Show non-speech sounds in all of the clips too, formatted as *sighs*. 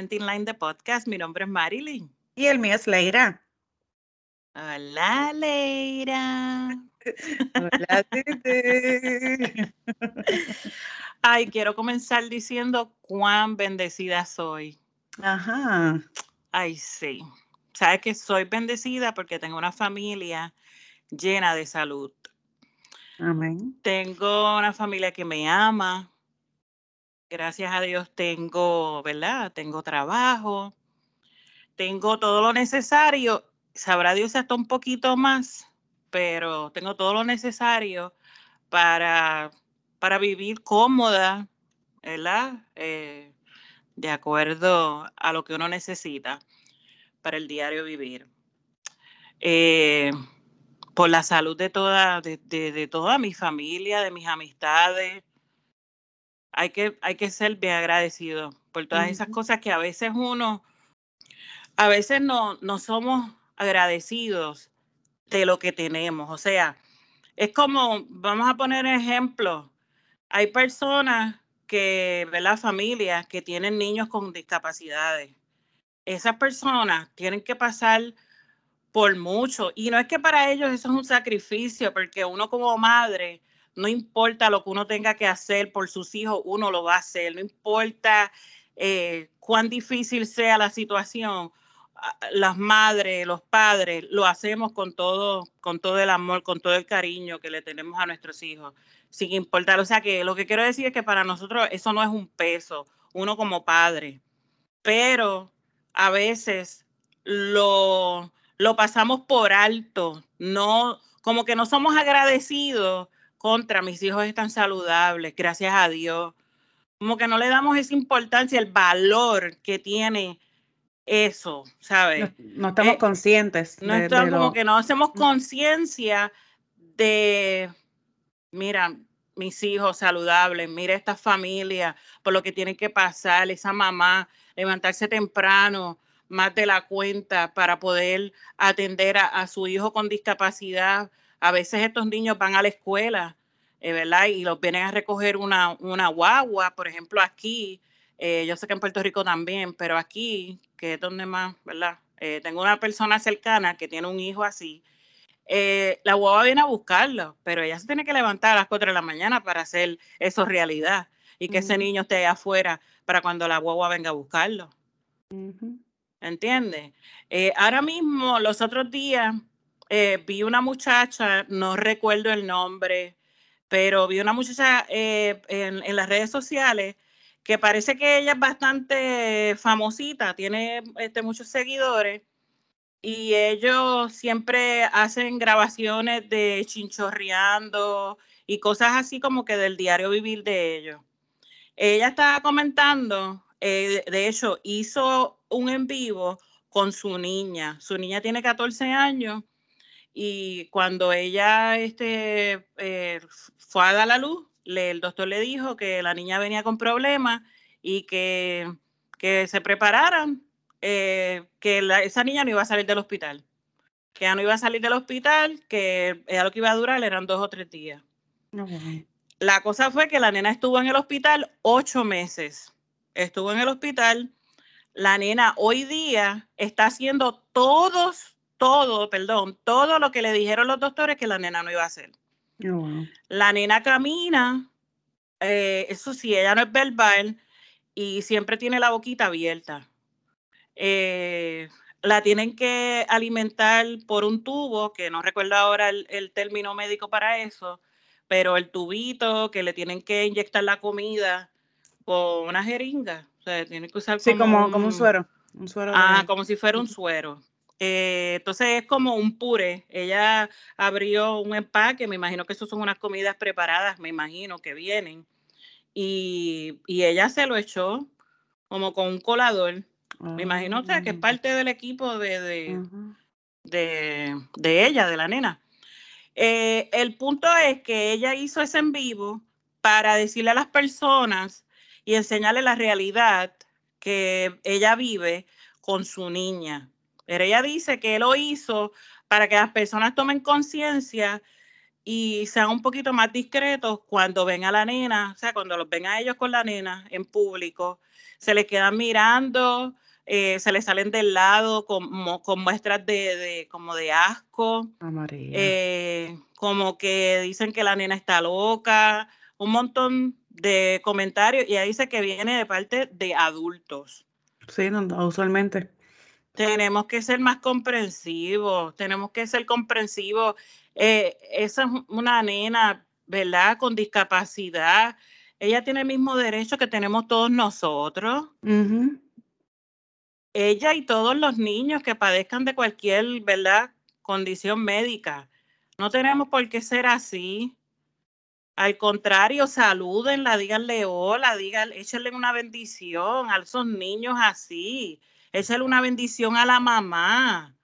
Venting Line de Podcast. Mi nombre es Marilyn. Y el mío es Leira. Hola, Leira. *laughs* Hola, Tete. Ay, quiero comenzar diciendo cuán bendecida soy. Ajá. Ay, sí. Sabes que soy bendecida porque tengo una familia llena de salud. Amén. Tengo una familia que me ama. Gracias a Dios tengo, ¿verdad? Tengo trabajo. Tengo todo lo necesario. Sabrá Dios hasta un poquito más, pero tengo todo lo necesario para, para vivir cómoda, ¿verdad? Eh, de acuerdo a lo que uno necesita para el diario vivir. Eh, por la salud de toda, de, de, de, toda mi familia, de mis amistades. Hay que, hay que ser bien agradecido por todas esas cosas que a veces uno, a veces no, no somos agradecidos de lo que tenemos. O sea, es como, vamos a poner ejemplo, hay personas que, ¿verdad? Familias que tienen niños con discapacidades. Esas personas tienen que pasar por mucho. Y no es que para ellos eso es un sacrificio, porque uno como madre, no importa lo que uno tenga que hacer por sus hijos, uno lo va a hacer. No importa eh, cuán difícil sea la situación, las madres, los padres, lo hacemos con todo, con todo el amor, con todo el cariño que le tenemos a nuestros hijos, sin importar. O sea que lo que quiero decir es que para nosotros eso no es un peso, uno como padre, pero a veces lo, lo pasamos por alto, no, como que no somos agradecidos contra mis hijos están saludables, gracias a Dios. Como que no le damos esa importancia, el valor que tiene eso, ¿sabes? No, no estamos eh, conscientes. No estamos como que no hacemos conciencia de, mira, mis hijos saludables, mira esta familia, por lo que tienen que pasar, esa mamá, levantarse temprano, más de la cuenta para poder atender a, a, su hijo con discapacidad. A veces estos niños van a la escuela, eh, ¿verdad? Y los vienen a recoger una, una guagua, por ejemplo, aquí, eh, yo sé que en Puerto Rico también, pero aquí, que es donde más, ¿verdad? Eh, tengo una persona cercana que tiene un hijo así. la guagua viene a buscarlo, pero ella se tiene que levantar a las 4 de la mañana para hacer eso realidad y que uh -huh. ese niño esté afuera para cuando la guagua venga a buscarlo. Uh -huh. ¿Entiendes? Eh, ahora mismo, los otros días, eh, vi una muchacha, no recuerdo el nombre, pero vi una muchacha eh, en, las redes sociales que parece que ella es bastante famosita, tiene este, muchos seguidores y ellos siempre hacen grabaciones de chinchorreando y cosas así como que del diario vivir de ellos. Ella estaba comentando, eh, de hecho, hizo un en vivo con su niña. Su niña tiene 14 años y cuando ella este, eh, fue a dar la luz, le, el doctor le dijo que la niña venía con problemas y que, que se prepararan, eh, que la, esa niña no iba a salir del hospital. Que ya no iba a salir del hospital, que ya lo que iba a durar eran dos o tres días. La cosa fue que la nena estuvo en el hospital ocho meses. Estuvo en el hospital la nena hoy día está haciendo todos, todo, perdón, todo lo que le dijeron los doctores que la nena no iba a hacer. Oh, wow. La nena camina, eh, eso sí, ella no es verbal y siempre tiene la boquita abierta. Eh, la tienen que alimentar por un tubo, que no recuerdo ahora el, el término médico para eso, pero el tubito que le tienen que inyectar la comida con una jeringa. O sea, tiene que usar sí, como, como, como un suero. Un suero ah, de... como si fuera un suero. Eh, entonces es como un puré. Ella abrió un empaque, me imagino que eso son unas comidas preparadas, me imagino que vienen. Y, y ella se lo echó como con un colador. Me imagino o sea, que es parte del equipo de, de, de, ella, de la nena. Eh, el punto es que ella hizo ese en vivo para decirle a las personas y enseñarle la realidad que ella vive con su niña. Pero ella dice que lo hizo para que las personas tomen conciencia y sean un poquito más discretos cuando ven a la nena, o sea, cuando los ven a ellos con la nena en público, se les quedan mirando, eh, se les salen del lado como, con muestras de, como de asco, eh, como que dicen que la nena está loca, un montón de comentarios y ahí dice que viene de parte de adultos. Sí, usualmente. Tenemos que ser más comprensivos, tenemos que ser comprensivos. Eh, esa es una nena, ¿verdad? Con discapacidad. Ella tiene el mismo derecho que tenemos todos nosotros. Ella y todos los niños que padezcan de cualquier, ¿verdad? Condición médica. No tenemos por qué ser así. Al contrario, salúdenla, díganle hola, díganle, échenle una bendición a esos niños así. Échenle una bendición a la mamá.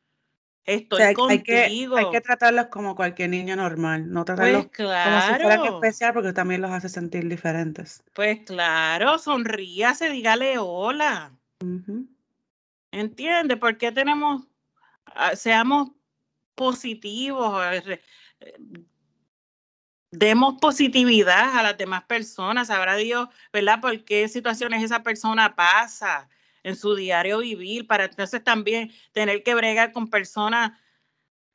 Estoy hay, contigo. Hay que, tratarlos como cualquier niño normal, no tratarlos pues como si fueran especial porque también los hace sentir diferentes. Pues claro, sonríase, dígale hola. ¿Entiende? ¿Por qué tenemos, ah, seamos positivos, eh, demos positividad a las demás personas, sabrá Dios, ¿verdad? ¿Por qué situaciones esa persona pasa en su diario vivir para entonces también tener que bregar con personas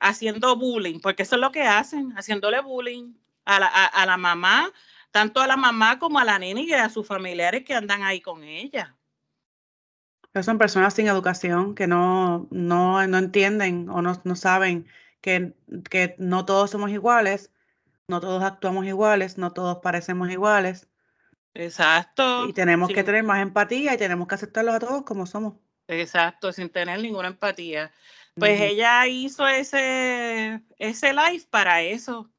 haciendo bullying, porque eso es lo que hacen, haciéndole bullying a la, a, la mamá, tanto a la mamá como a la nena y a sus familiares que andan ahí con ella. son personas sin educación que no, no, no entienden o no, no saben que, que no todos somos iguales no todos actuamos iguales, no todos parecemos iguales. Exacto. Y tenemos que tener más empatía y tenemos que aceptarlos a todos como somos. Exacto, sin tener ninguna empatía. Pues ella hizo ese, ese live para eso.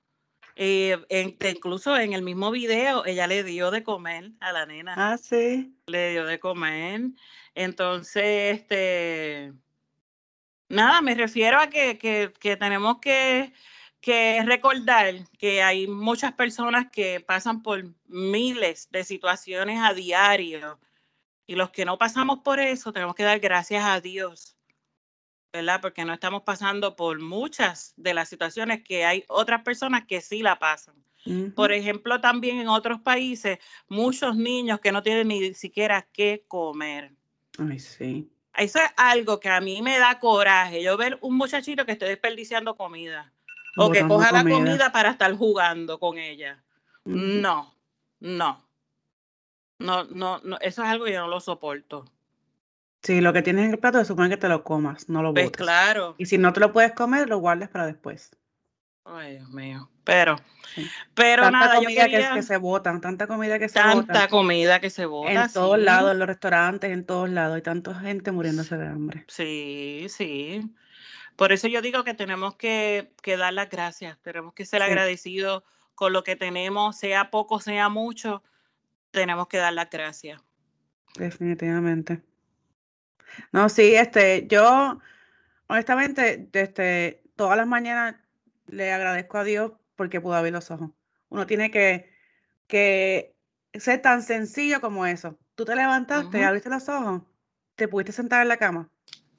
Eh, incluso en el mismo video, ella le dio de comer a la nena. Ah, sí. Le dio de comer. Entonces, este, nada, me refiero a que, que tenemos que que recordar que hay muchas personas que pasan por miles de situaciones a diario y los que no pasamos por eso tenemos que dar gracias a Dios, ¿verdad? Porque no estamos pasando por muchas de las situaciones que hay otras personas que sí la pasan. Por ejemplo, también en otros países, muchos niños que no tienen ni siquiera qué comer. Ay, sí. Eso es algo que a mí me da coraje. Yo ver un muchachito que esté desperdiciando comida o que coja la comida para estar jugando con ella. No, no. No, no, no, eso es algo que yo no lo soporto. Sí, lo que tienes en el plato se supone que te lo comas, no lo pues botes. claro. Y si no te lo puedes comer, lo guardes para después. Ay, Dios mío. Pero, pero tanta nada, comida que, se botan, tanta comida que se bota. Tanta comida que se bota. En todos lados, en los restaurantes, en todos lados. Hay tanta gente muriéndose de hambre. Sí, sí. Por eso yo digo que tenemos que, dar las gracias, tenemos que ser agradecidos con lo que tenemos, sea poco, sea mucho, tenemos que dar las gracias. Definitivamente. No, sí, este, yo honestamente, este, todas las mañanas le agradezco a Dios porque pudo abrir los ojos. Uno tiene que, que ser tan sencillo como eso. Tú te levantaste, abriste los ojos, te pudiste sentar en la cama,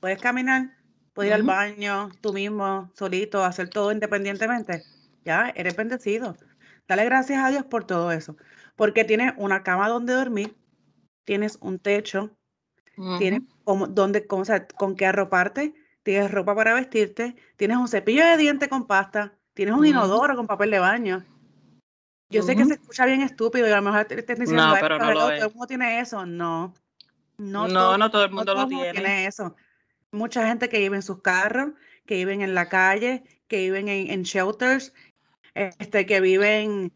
puedes caminar, puedes ir al baño tú mismo, solito, hacer todo independientemente, ya eres bendecido. Dale gracias a Dios por todo eso, porque tienes una cama donde dormir, tienes un techo, tienes donde, con, con qué arroparte, tienes ropa para vestirte, tienes un cepillo de dientes con pasta, tienes un inodoro con papel de baño. Yo sé que se escucha bien estúpido y a lo mejor te, te diciendo, no, pero no todo el mundo tiene eso. No. No, no, no todo el mundo lo tiene. tiene eso mucha gente que vive en sus carros, que viven en la calle, que viven en, shelters, este, que viven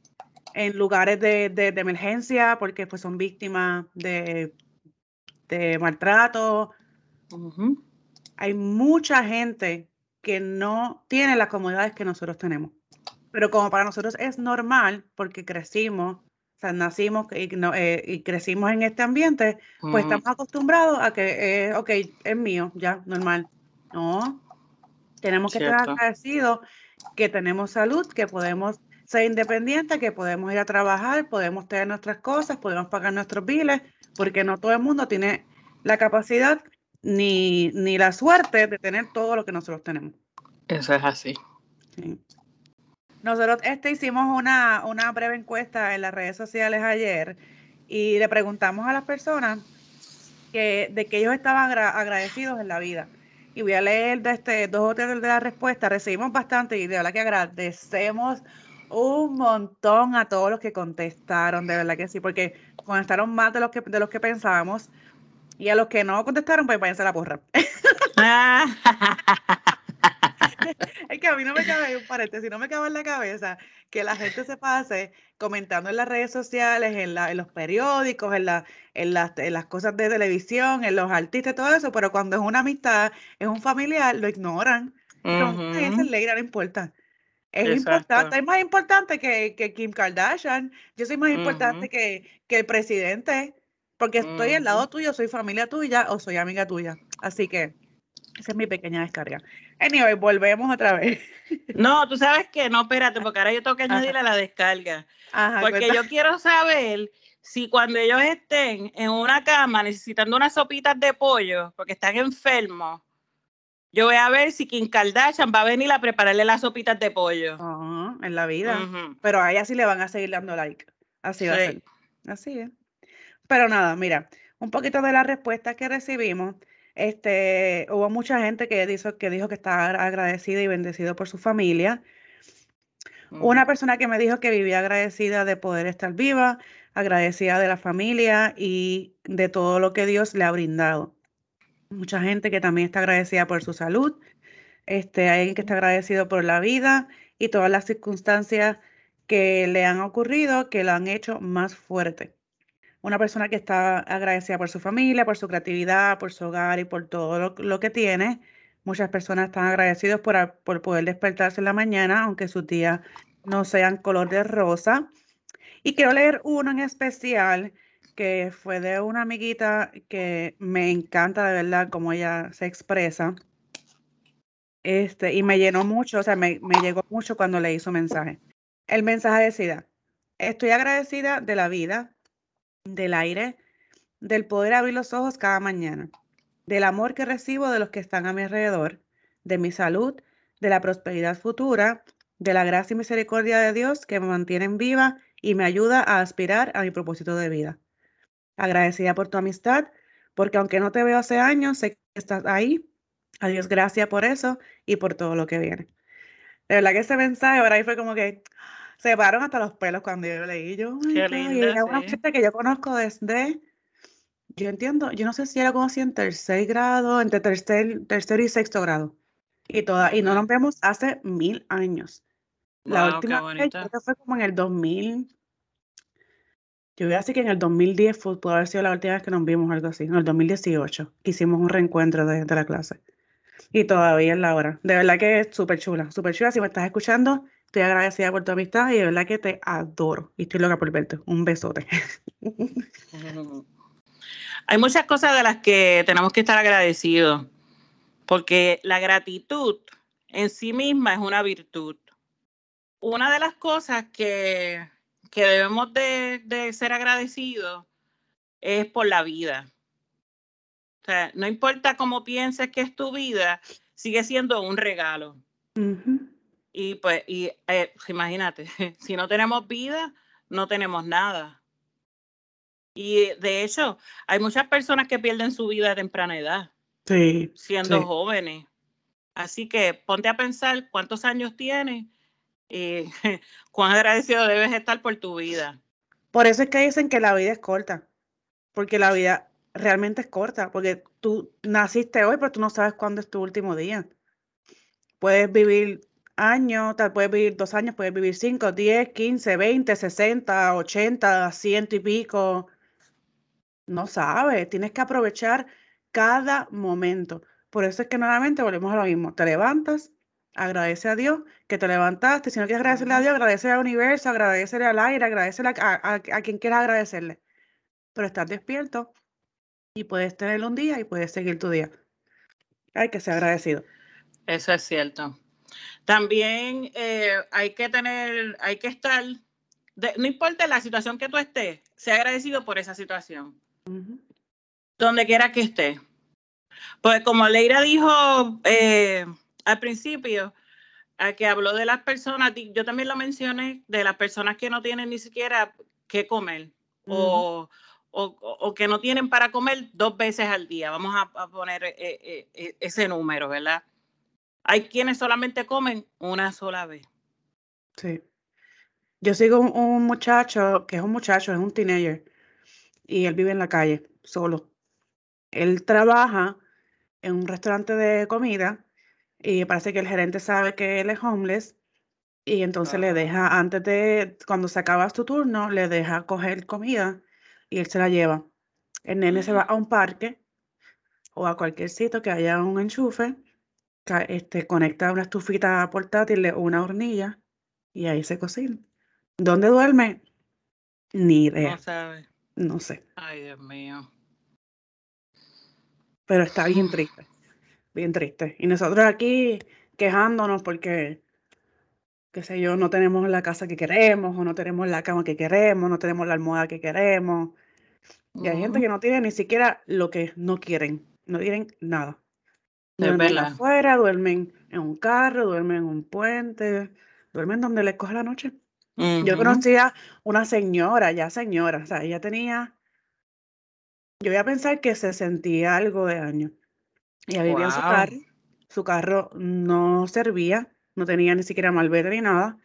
en lugares de, emergencia porque pues, son víctimas de, de maltrato. Hay mucha gente que no tiene las comodidades que nosotros tenemos. Pero como para nosotros es normal, porque crecimos, o sea, nacimos y, eh, y crecimos en este ambiente, pues estamos acostumbrados a que, eh, ok, es mío, ya, normal. No, tenemos que estar agradecidos que tenemos salud, que podemos ser independientes, que podemos ir a trabajar, podemos tener nuestras cosas, podemos pagar nuestros biles, porque no todo el mundo tiene la capacidad ni, ni la suerte de tener todo lo que nosotros tenemos. Eso es así. Nosotros este, hicimos una, una breve encuesta en las redes sociales ayer y le preguntamos a las personas que, de que ellos estaban agradecidos en la vida. Y voy a leer de este, dos o tres de las respuestas. Recibimos bastante y de verdad que agradecemos un montón a todos los que contestaron, de verdad que sí, porque contestaron más de los que, de los que pensábamos. Y a los que no contestaron, pues váyanse a la porra. *laughs* *laughs* *laughs* *laughs* es que a mí no me cabe, un paréntesis, no me cabe en la cabeza que la gente se pase comentando en las redes sociales, en, la, en los periódicos, en, la, en, las, en las cosas de televisión, en los artistas, todo eso, pero cuando es una amistad, es un familiar, lo ignoran. Uh es ley, no importa. Es importante, es más importante que, que, Kim Kardashian. Yo soy más importante que, que, el presidente, porque estoy al lado tuyo, soy familia tuya o soy amiga tuya. Así que esa es mi pequeña descarga. Anyway, volvemos otra vez. No, tú sabes que no, espérate, porque ahora yo tengo que añadirle a la descarga. porque yo quiero saber si cuando ellos estén en una cama necesitando unas sopitas de pollo, porque están enfermos, yo voy a ver si Kim Kardashian va a venir a prepararle las sopitas de pollo. en la vida. Pero a ella sí le van a seguir dando like. Así va a ser. Así es. Pero nada, mira, un poquito de las respuestas que recibimos. Este, hubo mucha gente que dijo que, dijo que estaba agradecida y bendecido por su familia. Una persona que me dijo que vivía agradecida de poder estar viva, agradecida de la familia y de todo lo que Dios le ha brindado mucha gente que también está agradecida por su salud, este, hay alguien que está agradecido por la vida y todas las circunstancias que le han ocurrido que lo han hecho más fuerte. Una persona que está agradecida por su familia, por su creatividad, por su hogar y por todo lo, que tiene. Muchas personas están agradecidos por, por poder despertarse en la mañana, aunque sus días no sean color de rosa. Y quiero leer uno en especial que fue de una amiguita que me encanta de verdad cómo ella se expresa. Este, y me llenó mucho, o sea, me, me llegó mucho cuando leí su mensaje. El mensaje decía, estoy agradecida de la vida, del aire, del poder abrir los ojos cada mañana, del amor que recibo de los que están a mi alrededor, de mi salud, de la prosperidad futura, de la gracia y misericordia de Dios que me mantienen viva y me ayuda a aspirar a mi propósito de vida agradecida por tu amistad, porque aunque no te veo hace años, sé que estás ahí. Adiós, gracias por eso y por todo lo que viene. De verdad que ese mensaje ahora ahí fue como que se pararon hasta los pelos cuando yo leí. Yo, Qué linda, una gente que yo conozco desde, yo entiendo, yo no sé si era como si en tercer grado, entre tercer, tercer y sexto grado. Y, toda, y no nos vemos hace mil años. La última vez fue como en el 2000, yo voy a decir que en el 2010 fue, pudo haber sido la última vez que nos vimos algo así, en el 2018, que hicimos un reencuentro de, de la clase. Y todavía es la hora. De verdad que es súper chula, súper chula. Si me estás escuchando, estoy agradecida por tu amistad y de verdad que te adoro. Y estoy loca por verte. Un besote. Hay muchas cosas de las que tenemos que estar agradecidos, porque la gratitud en sí misma es una virtud. Una de las cosas que que debemos de, ser agradecidos es por la vida. O sea, no importa cómo pienses que es tu vida, sigue siendo un regalo. Y pues, y, eh, imagínate, *laughs* si no tenemos vida, no tenemos nada. Y de hecho, hay muchas personas que pierden su vida a temprana edad, sí, siendo jóvenes. Así que ponte a pensar cuántos años tienes y *laughs* cuán agradecido debes estar por tu vida. Por eso es que dicen que la vida es corta, porque la vida realmente es corta, porque tú naciste hoy, pero tú no sabes cuándo es tu último día. Puedes vivir años, tal, puedes vivir dos años, puedes vivir cinco, diez, quince, veinte, sesenta, ochenta, ciento y pico. No sabes, tienes que aprovechar cada momento. Por eso es que nuevamente volvemos a lo mismo. Te levantas, agradece a Dios que te levantaste. Si no quieres agradecerle a Dios, agradece al universo, agradecerle al aire, agradecerle a, quien quieras agradecerle. Pero estás despierto y puedes tener un día y puedes seguir tu día. Hay que ser agradecido. Eso es cierto. También eh, hay que tener, hay que estar, no importa la situación que tú estés, sea agradecido por esa situación. Donde quiera que esté. Pues como Leira dijo, eh, al principio, a que habló de las personas, yo también lo mencioné, de las personas que no tienen ni siquiera qué comer o, o, que no tienen para comer dos veces al día. Vamos a, poner eh, ese número, ¿verdad? Hay quienes solamente comen una sola vez. Sí. Yo sigo un, muchacho, que es un muchacho, es un teenager, y él vive en la calle, solo. Él trabaja en un restaurante de comida y parece que el gerente sabe que él es homeless y entonces le deja, antes de, cuando se acaba su turno, le deja coger comida y él se la lleva. El nene se va a un parque o a cualquier sitio que haya un enchufe, este, conecta una estufita portátil o una hornilla y ahí se cocina. ¿Dónde duerme? Ni idea. No sabe. No sé. Ay, Dios mío. Pero está bien *sighs* triste. Bien triste. Y nosotros aquí quejándonos porque, qué sé yo, no tenemos la casa que queremos, o no tenemos la cama que queremos, no tenemos la almohada que queremos. Y hay gente que no tiene ni siquiera lo que no quieren. No quieren nada. Duermen afuera, duermen en un carro, duermen en un puente, duermen donde les coge la noche. Yo conocía una señora, ya señora, o sea, ella tenía, yo voy a pensar que se sentía algo de año. Ella vivía en su carro, su carro no servía, no tenía ni siquiera malvete ni nada.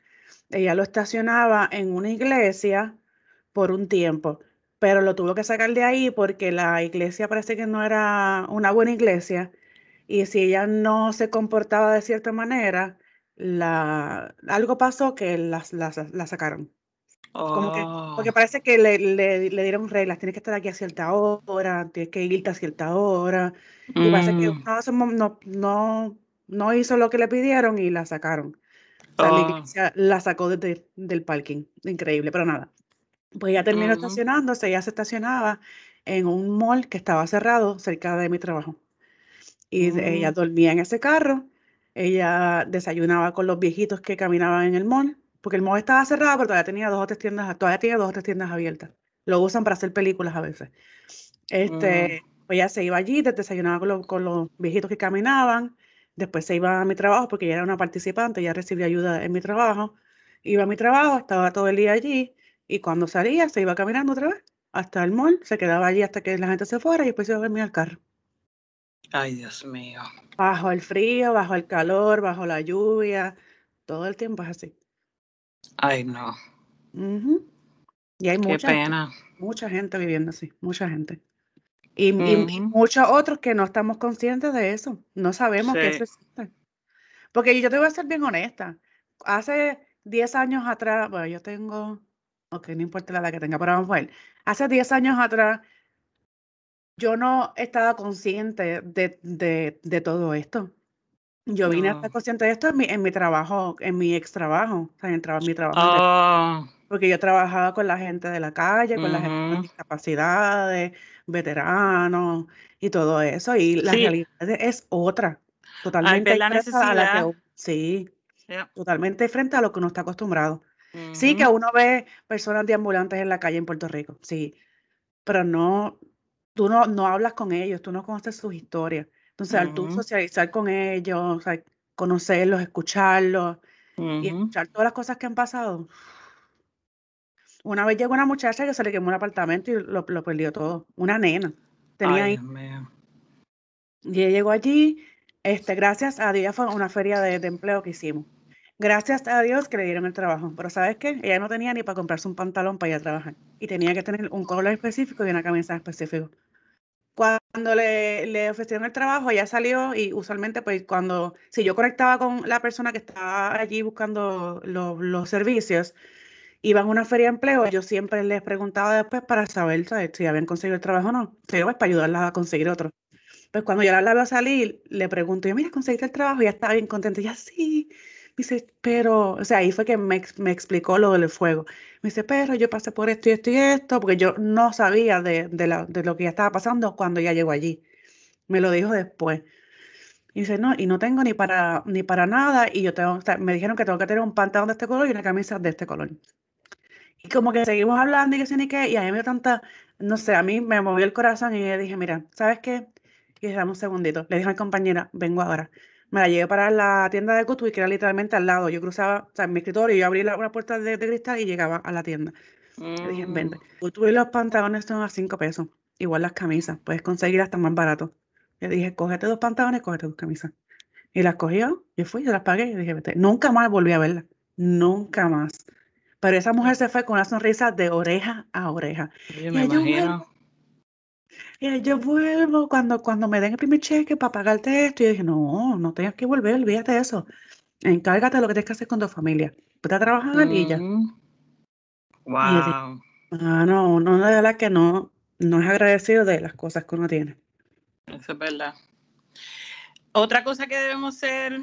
Ella lo estacionaba en una iglesia por un tiempo, pero lo tuvo que sacar de ahí porque la iglesia parece que no era una buena iglesia y si ella no se comportaba de cierta manera, la, algo pasó que la sacaron. Como que, porque oh. parece que le, le, le, dieron reglas, tienes que estar aquí a cierta hora, tienes que irte a cierta hora. Y parece que mm. no, no, no, hizo lo que le pidieron y la sacaron. O sea, la, oh. sacó del parking. Increíble, pero nada. Pues ella terminó mm. estacionándose, ella se estacionaba en un mall que estaba cerrado cerca de mi trabajo. Y ella mm. dormía en ese carro ella desayunaba con los viejitos que caminaban en el mall, porque el mall estaba cerrado, pero todavía tenía dos o tres tiendas, todavía tenía dos o tres tiendas abiertas. Lo usan para hacer películas a veces. Este, mm. ella se iba allí, desayunaba con, los viejitos que caminaban, después se iba a mi trabajo porque ella era una participante, ya recibía ayuda en mi trabajo. Iba a mi trabajo, estaba todo el día allí y cuando salía se iba caminando otra vez hasta el mall, se quedaba allí hasta que la gente se fuera y después se iba a dormir al carro. Ay, Dios mío. Bajo el frío, bajo el calor, bajo la lluvia, todo el tiempo es así. Ay, no. Y hay mucha, pena. mucha gente viviendo así, mucha gente. Y, muchos otros que no estamos conscientes de eso, no sabemos que eso existe. Porque yo te voy a ser bien honesta. Hace 10 años atrás, bueno, yo tengo, ok, no importa la edad que tenga, pero vamos a ver. Hace 10 años atrás, yo no estaba consciente de, de, de todo esto. Yo vine a estar consciente de esto en mi, en mi trabajo, en mi ex trabajo, o sea, en el mi trabajo. Oh. Porque yo trabajaba con la gente de la calle, con la gente con discapacidades, veteranos y todo eso. Y la realidad es otra, totalmente diferente a la que sí, totalmente frente a lo que uno está acostumbrado. Sí, que uno ve personas deambulantes en la calle en Puerto Rico, sí, pero no, tú no, no hablas con ellos, tú no conoces sus historias. Entonces, al tú socializar con ellos, conocerlos, escucharlos y escuchar todas las cosas que han pasado. Una vez llegó una muchacha que se le quemó un apartamento y lo, lo perdió todo. Una nena. Tenía ahí. Y ella llegó allí, este, gracias a Dios, fue una feria de, de, empleo que hicimos. Gracias a Dios que le dieron el trabajo. Pero ¿sabes qué? Ella no tenía ni para comprarse un pantalón para ir a trabajar. Y tenía que tener un color específico y una camisa específica. Cuando le, le, ofrecieron el trabajo, ella salió y usualmente, pues cuando, si yo conectaba con la persona que estaba allí buscando los servicios, iban a una feria de empleo, yo siempre les preguntaba después para saber si habían conseguido el trabajo o no, pues, para ayudarlas a conseguir otro. Pues cuando yo la veo salir, le pregunto, yo, mira, conseguiste el trabajo, y ya estaba bien contenta, ya sí, dice, pero, o sea, ahí fue que me, me, explicó lo del fuego. Me dice, pero yo pasé por esto y esto y esto, porque yo no sabía de, de, la, de lo que ya estaba pasando cuando ya llegó allí. Me lo dijo después. Y dice, no, y no tengo ni para, ni para nada, y yo tengo, me dijeron que tengo que tener un pantalón de este color y una camisa de este color. Y como que seguimos hablando y que sí ni qué, y a mí me dio tanta, no sé, a mí me movió el corazón y yo dije, mira, ¿sabes qué? Y dije, un segundito. Le dije a mi compañera, vengo ahora me la llevé para la tienda de Goodwill, que era literalmente al lado. Yo cruzaba, o sea, en mi escritorio, yo abrí la, una puerta de, de cristal y llegaba a la tienda. Le dije, vente. Mm, los pantalones son a 5 pesos. Igual las camisas. Puedes conseguir hasta más barato. Le dije, cógete dos pantalones, cógete dos camisas. Y las cogió, yo fui, yo las pagué. Y dije, vete. Nunca más volví a verla. Nunca más. Pero esa mujer se fue con una sonrisa de oreja a oreja. oye, me Y yo imagino. Y yo vuelvo cuando, cuando me den el primer cheque para pagarte esto. Y yo dije, no, no tengas que volver, olvídate de eso. Encárgate de lo que tienes que hacer con tu familia. Vete a trabajar y ya. Mm, Y dije, Wow. ah, no, uno de verdad que no, no es agradecido de las cosas que uno tiene. Eso es verdad. Otra cosa que debemos ser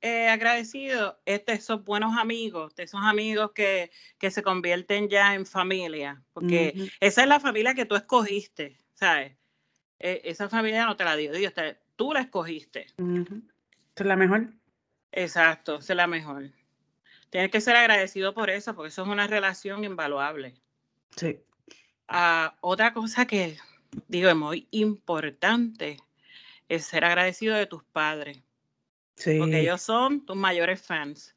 eh, agradecidos es de esos buenos amigos, de esos amigos que, que se convierten ya en familia, porque esa es la familia que tú escogiste, ¿sabes? Eh, esa familia no te la dio Dios, te- tú la escogiste. es la mejor. Exacto, es la mejor. Tienes que ser agradecido por eso, porque eso es una relación invaluable. Sí. Ah, otra cosa que digo es muy importante es ser agradecido de tus padres. porque Sí. ellos son tus mayores fans.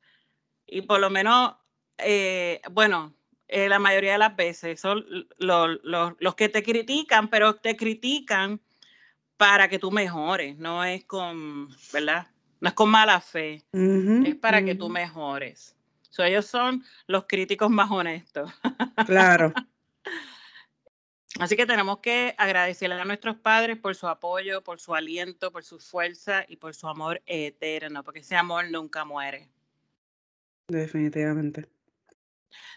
Y por lo menos, eh, bueno, eh, la mayoría de las veces son l- lo- lo- los que te critican, pero te critican para que tú mejores, no es con, ¿verdad? No es con mala fe, es para que tú mejores. So, ellos son los críticos más honestos. Claro. *laughs* Así que tenemos que agradecerle a nuestros padres por su apoyo, por su aliento, por su fuerza y por su amor eterno, porque ese amor nunca muere. Definitivamente.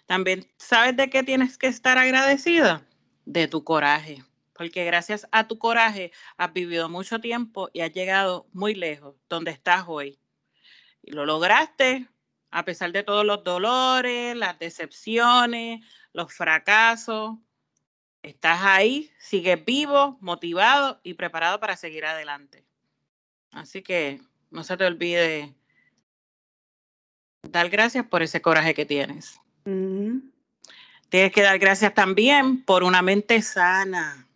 También, ¿sabes de qué tienes que estar agradecida? De tu coraje, porque gracias a tu coraje has vivido mucho tiempo y has llegado muy lejos, donde estás hoy. Y lo lograste a pesar de todos los dolores, las decepciones, los fracasos. Estás ahí, sigues vivo, motivado y preparado para seguir adelante. Así que no se te olvide dar gracias por ese coraje que tienes. Tienes que dar gracias también por una mente sana.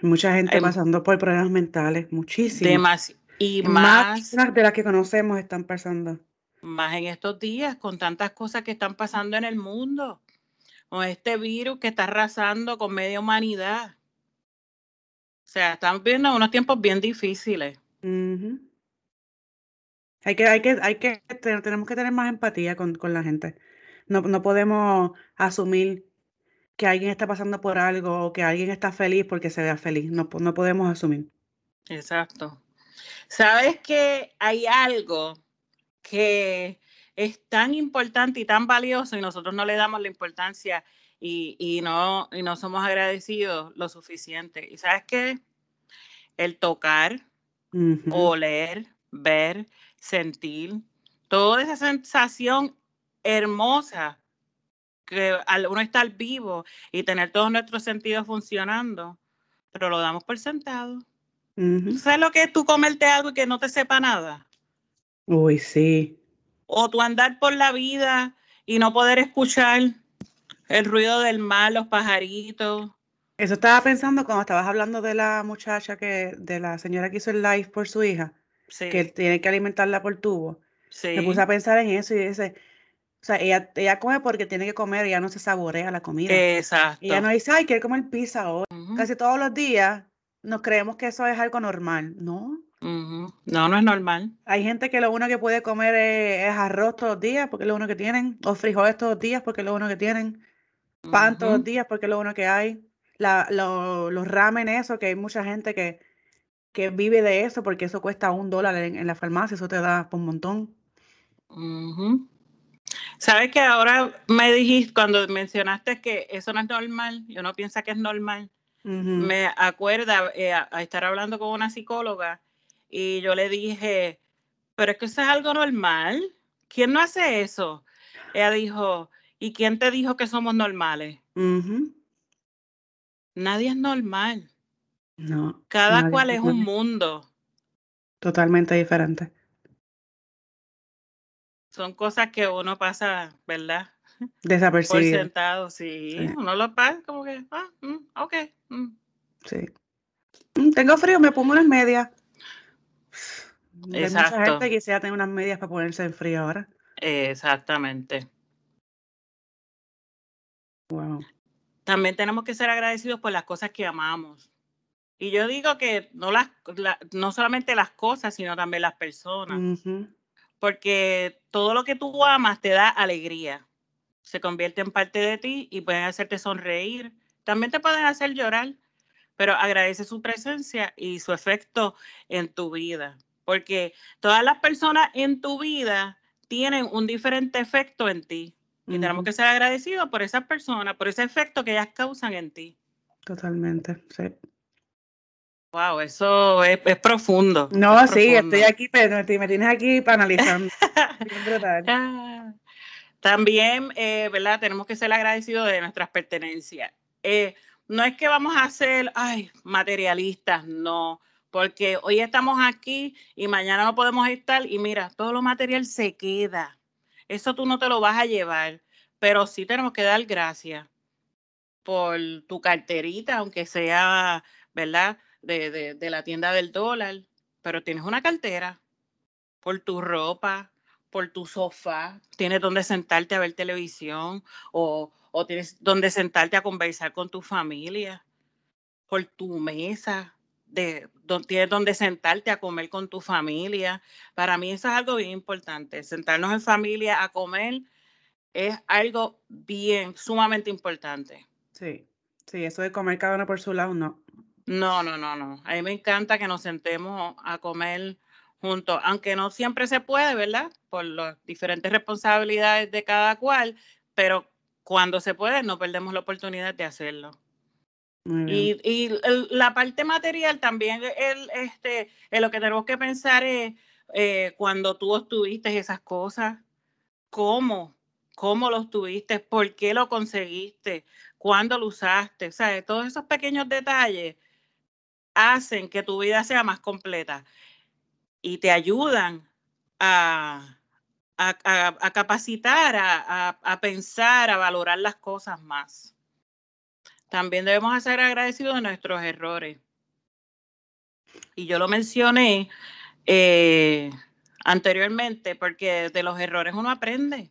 Mucha gente Hay pasando por problemas mentales, muchísimo. demasi- y Más más, de las que conocemos están pasando. más en estos días con tantas cosas que están pasando en el mundo, con este virus que está arrasando con media humanidad. O sea, estamos viendo unos tiempos bien difíciles. Hay que, hay que, hay que, te- tenemos que tener más empatía con, con la gente. No, no podemos asumir que alguien está pasando por algo o que alguien está feliz porque se vea feliz. No, no podemos asumir. Exacto. ¿Sabes que hay algo que es tan importante y tan valioso y nosotros no le damos la importancia y, y no, y no somos agradecidos lo suficiente? ¿Y sabes qué? El tocar, oler, ver, sentir, toda esa sensación hermosa que al uno estar vivo y tener todos nuestros sentidos funcionando, pero lo damos por sentado. Ujú. ¿Tú sabes lo que es tú comerte algo y que no te sepa nada? Uy, sí. O tú andar por la vida y no poder escuchar el ruido del mar, los pajaritos. Eso estaba pensando cuando estabas hablando de la muchacha que, de la señora que hizo el live por su hija, que Sí, tiene que alimentarla por tubo. Me puse sí, a pensar en eso y dice, o sea, ella, ella come porque tiene que comer, ella no se saborea la comida. Ella exacto. no dice, ay, quiero comer pizza hoy. Ujú, Casi todos los días nos creemos que eso es algo normal. No. No, no es normal. Hay gente que lo único que puede comer es, es arroz todos los días porque es lo único que tienen, o frijoles todos los días porque es lo único que tienen, pan todos los días porque es lo único que hay. La, lo- los ramen, eso, que hay mucha gente que, que vive de eso porque eso cuesta un dólar en, en la farmacia, eso te da por un montón. ujú. ¿Sabes que ahora me dijiste, cuando mencionaste que eso no es normal, yo no piensa que es normal, me acuerda eh, a, a estar hablando con una psicóloga y yo le dije, pero es que eso es algo normal. ¿Quién no hace eso? Ella dijo, ¿y quién te dijo que somos normales? Nadie es normal. No, Cada cual es es un mundo. Totalmente diferente. Son cosas que uno pasa, ¿verdad? Por Desapercibido. sentado, sí. Sí. Uno lo pasa como que, ah, mm, ok. mm. Sí. Mm, Tengo frío, me pongo unas medias. Hay mucha gente que quisiera tener unas medias para ponerse en frío ahora. Exactamente. Wow. También tenemos que ser agradecidos por las cosas que amamos. Y yo digo que no, las, no solamente las cosas, sino también las personas. Porque todo lo que tú amas te da alegría. Se convierte en parte de ti y pueden hacerte sonreír. También te pueden hacer llorar, pero agradece su presencia y su efecto en tu vida. Porque todas las personas en tu vida tienen un diferente efecto en ti. Y tenemos que ser agradecidos por esas personas, por ese efecto que ellas causan en ti. Totalmente, sí. Wow, eso es, profundo. No, sí, estoy aquí, pero me tienes aquí para analizar. *laughs* Ah, también, eh, ¿verdad? Tenemos que ser agradecidos de nuestras pertenencias. Eh, no es que vamos a ser, ay, materialistas, no, porque hoy estamos aquí y mañana no podemos estar y mira, todo lo material se queda. Eso tú no te lo vas a llevar, pero sí tenemos que dar gracias por tu carterita, aunque sea, ¿verdad? De, de, la tienda del dólar, pero tienes una cartera por tu ropa, por tu sofá, tienes donde sentarte a ver televisión o, o tienes donde sentarte a conversar con tu familia, por tu mesa, de, tienes donde sentarte a comer con tu familia. Para mí eso es algo bien importante. Sentarnos en familia a comer es algo bien, sumamente importante. Sí, sí, eso de comer cada uno por su lado, no. No, no, no, no. A mí me encanta que nos sentemos a comer juntos, aunque no siempre se puede, ¿verdad? Por las diferentes responsabilidades de cada cual, pero cuando se puede, no perdemos la oportunidad de hacerlo. Y, y la parte material también, el, este, lo que tenemos que pensar es eh, cuando tú obtuviste esas cosas, ¿cómo? ¿Cómo lo obtuviste? ¿Por qué lo conseguiste? ¿Cuándo lo usaste? O sea, todos esos pequeños detalles hacen que tu vida sea más completa y te ayudan a, a, capacitar, a, a pensar, a valorar las cosas más. También debemos ser agradecidos de nuestros errores. Y yo lo mencioné eh, anteriormente porque de los errores uno aprende.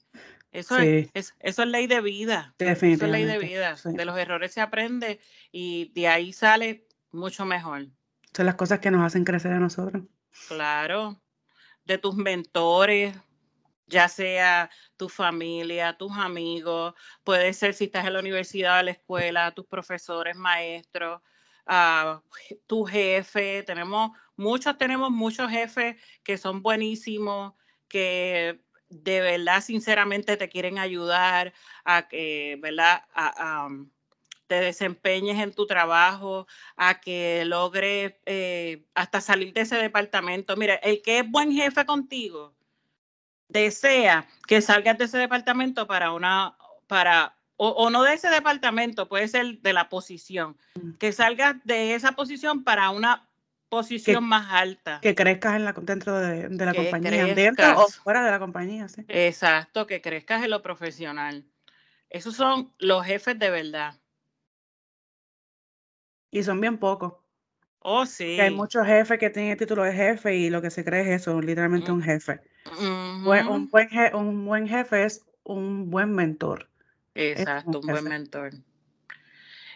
Eso, es, eso es ley de vida. Eso es ley de vida. De los errores se aprende y de ahí sale mucho mejor. Son las cosas que nos hacen crecer a nosotros. Claro. De tus mentores, ya sea tu familia, tus amigos, puede ser si estás en la universidad o la escuela, tus profesores, maestros, uh, tu jefe. Tenemos muchos, tenemos muchos jefes que son buenísimos, que de verdad, sinceramente, te quieren ayudar a que, ¿verdad? A, te desempeñes en tu trabajo, a que logres eh, hasta salir de ese departamento. Mira, el que es buen jefe contigo, desea que salgas de ese departamento para una, para, o, no de ese departamento, puede ser de la posición, mm. que salgas de esa posición para una posición más alta. Que crezcas en la, dentro de, la compañía, dentro o fuera de la compañía. ¿sí? Exacto, que crezcas en lo profesional. Esos son los jefes de verdad. Y son bien pocos. Oh, sí. hay muchos jefes que tienen el título de jefe y lo que se cree es eso, literalmente un jefe. un, buen un buen jefe es un buen mentor. Exacto, un, buen mentor.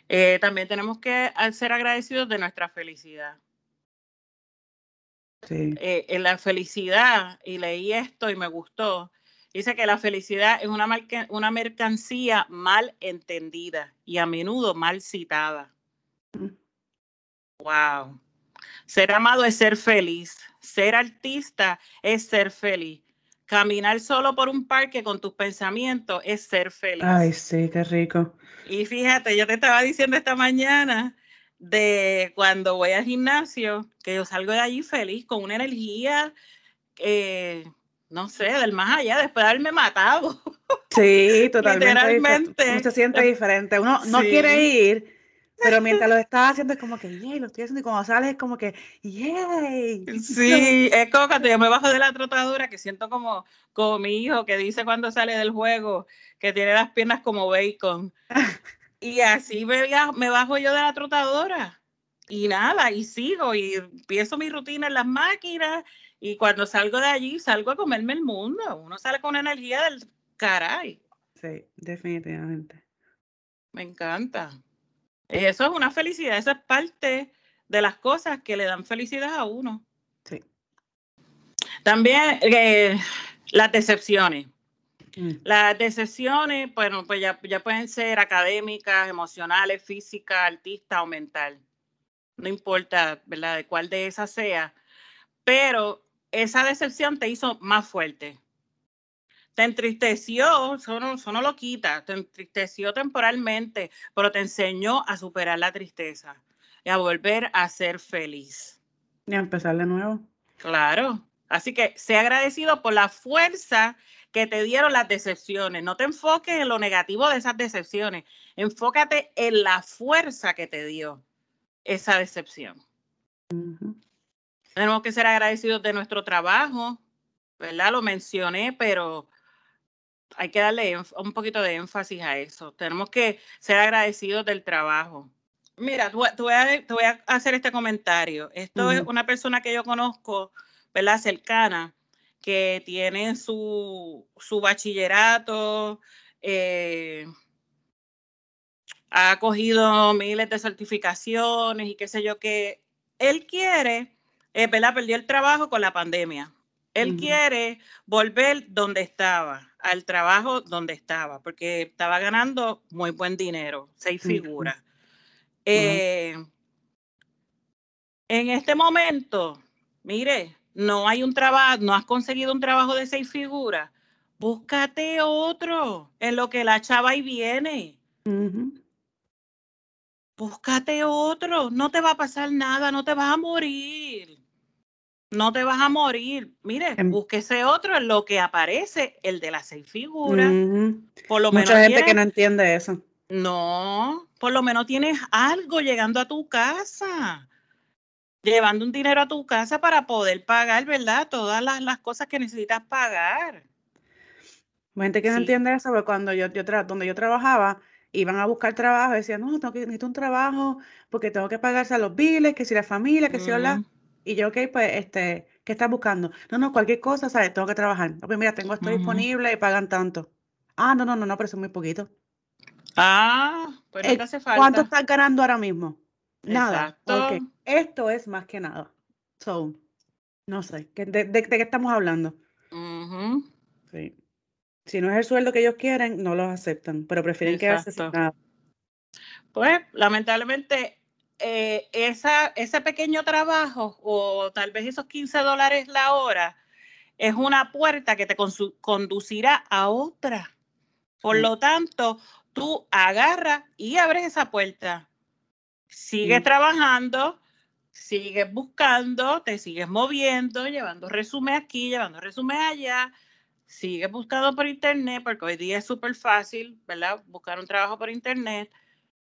Eh, también tenemos que ser agradecidos de nuestra felicidad. Sí. Eh, en la felicidad, y leí esto y me gustó, dice que la felicidad es una, una mercancía mal entendida y a menudo mal citada. Wow. Ser amado es ser feliz. Ser artista es ser feliz. Caminar solo por un parque con tus pensamientos es ser feliz. Ay, sí, qué rico. Y fíjate, yo te estaba diciendo esta mañana de cuando voy al gimnasio, que yo salgo de allí feliz, con una energía, eh, no sé, del más allá, después de haberme matado. Sí, *laughs* totalmente. Literalmente. Uno se siente diferente. Uno no quiere ir, pero mientras lo estás haciendo es como que, yay, lo estoy haciendo. Y cuando sales es como que, yay. *laughs* Sí, es como cuando yo me bajo de la trotadura que siento como, como mi hijo que dice cuando sale del juego que tiene las piernas como bacon. *laughs* y así me, me bajo yo de la trotadora. y nada, y sigo y empiezo mi rutina en las máquinas y cuando salgo de allí salgo a comerme el mundo. Uno sale con energía del caray. Sí, definitivamente. Me encanta. Eso es una felicidad, eso es parte de las cosas que le dan felicidad a uno. Sí. También eh, las decepciones. Mm. Las decepciones, bueno, pues ya, ya pueden ser académicas, emocionales, físicas, artistas o mental. No importa, ¿verdad?, de cuál de esas sea. Pero esa decepción te hizo más fuerte. Te entristeció, eso no, eso no lo quita, te entristeció temporalmente, pero te enseñó a superar la tristeza y a volver a ser feliz. Y a empezar de nuevo. Claro. Así que sé agradecido por la fuerza que te dieron las decepciones. No te enfoques en lo negativo de esas decepciones. Enfócate en la fuerza que te dio esa decepción. Tenemos que ser agradecidos de nuestro trabajo, ¿verdad? Lo mencioné, pero hay que darle un poquito de énfasis a eso. Tenemos que ser agradecidos del trabajo. Mira, te voy, a, te voy a hacer este comentario. Esto es una persona que yo conozco, ¿verdad? Cercana, que tiene su, su bachillerato, eh, ha cogido miles de certificaciones y qué sé yo, que él quiere, eh, ¿verdad? Perdió el trabajo con la pandemia. Él quiere volver donde estaba, al trabajo donde estaba, porque estaba ganando muy buen dinero, seis figuras. Eh, en este momento, mire, no hay un trabajo, no has conseguido un trabajo de seis figuras, búscate otro en lo que la chava ahí viene. Búscate otro, no te va a pasar nada, no te vas a morir. No te vas a morir. Mire, Em- búsquese otro en lo que aparece, el de las seis figuras. Por lo menos Mucha gente que no entiende eso. No, por lo menos tienes algo llegando a tu casa, llevando un dinero a tu casa para poder pagar, ¿verdad? Todas las, las cosas que necesitas pagar. Gente que no entiende eso, porque cuando yo, yo donde yo trabajaba, iban a buscar trabajo, decían, no, tengo que, necesito un trabajo porque tengo que pagarse a los biles, que si la familia, que si la... Y yo, ok, pues, este, ¿qué estás buscando? No, no, cualquier cosa, ¿sabes? Tengo que trabajar. "Ah, Pues mira, tengo esto disponible y pagan tanto. Ah, no, no, no, no, pero eso es muy poquito. Ah, pues no Eh, hace ¿Cuánto falta. estás ganando ahora mismo? Nada. Ok. Exacto. Esto es más que nada. So, no sé, ¿qué- de, de- de qué estamos hablando? Sí. Si no es el sueldo que ellos quieren, no los aceptan, pero prefieren quedarse sin Exacto. nada. Pues lamentablemente eh, esa, ese pequeño trabajo o tal vez esos 15 dólares la hora es una puerta que te conducirá a otra. Por Sí. lo tanto, tú agarras y abres esa puerta. Sigues trabajando, sigues buscando, te sigues moviendo, llevando resumen aquí, llevando resumen allá, sigues buscando por internet, porque hoy día es súper fácil, ¿verdad? Buscar un trabajo por internet,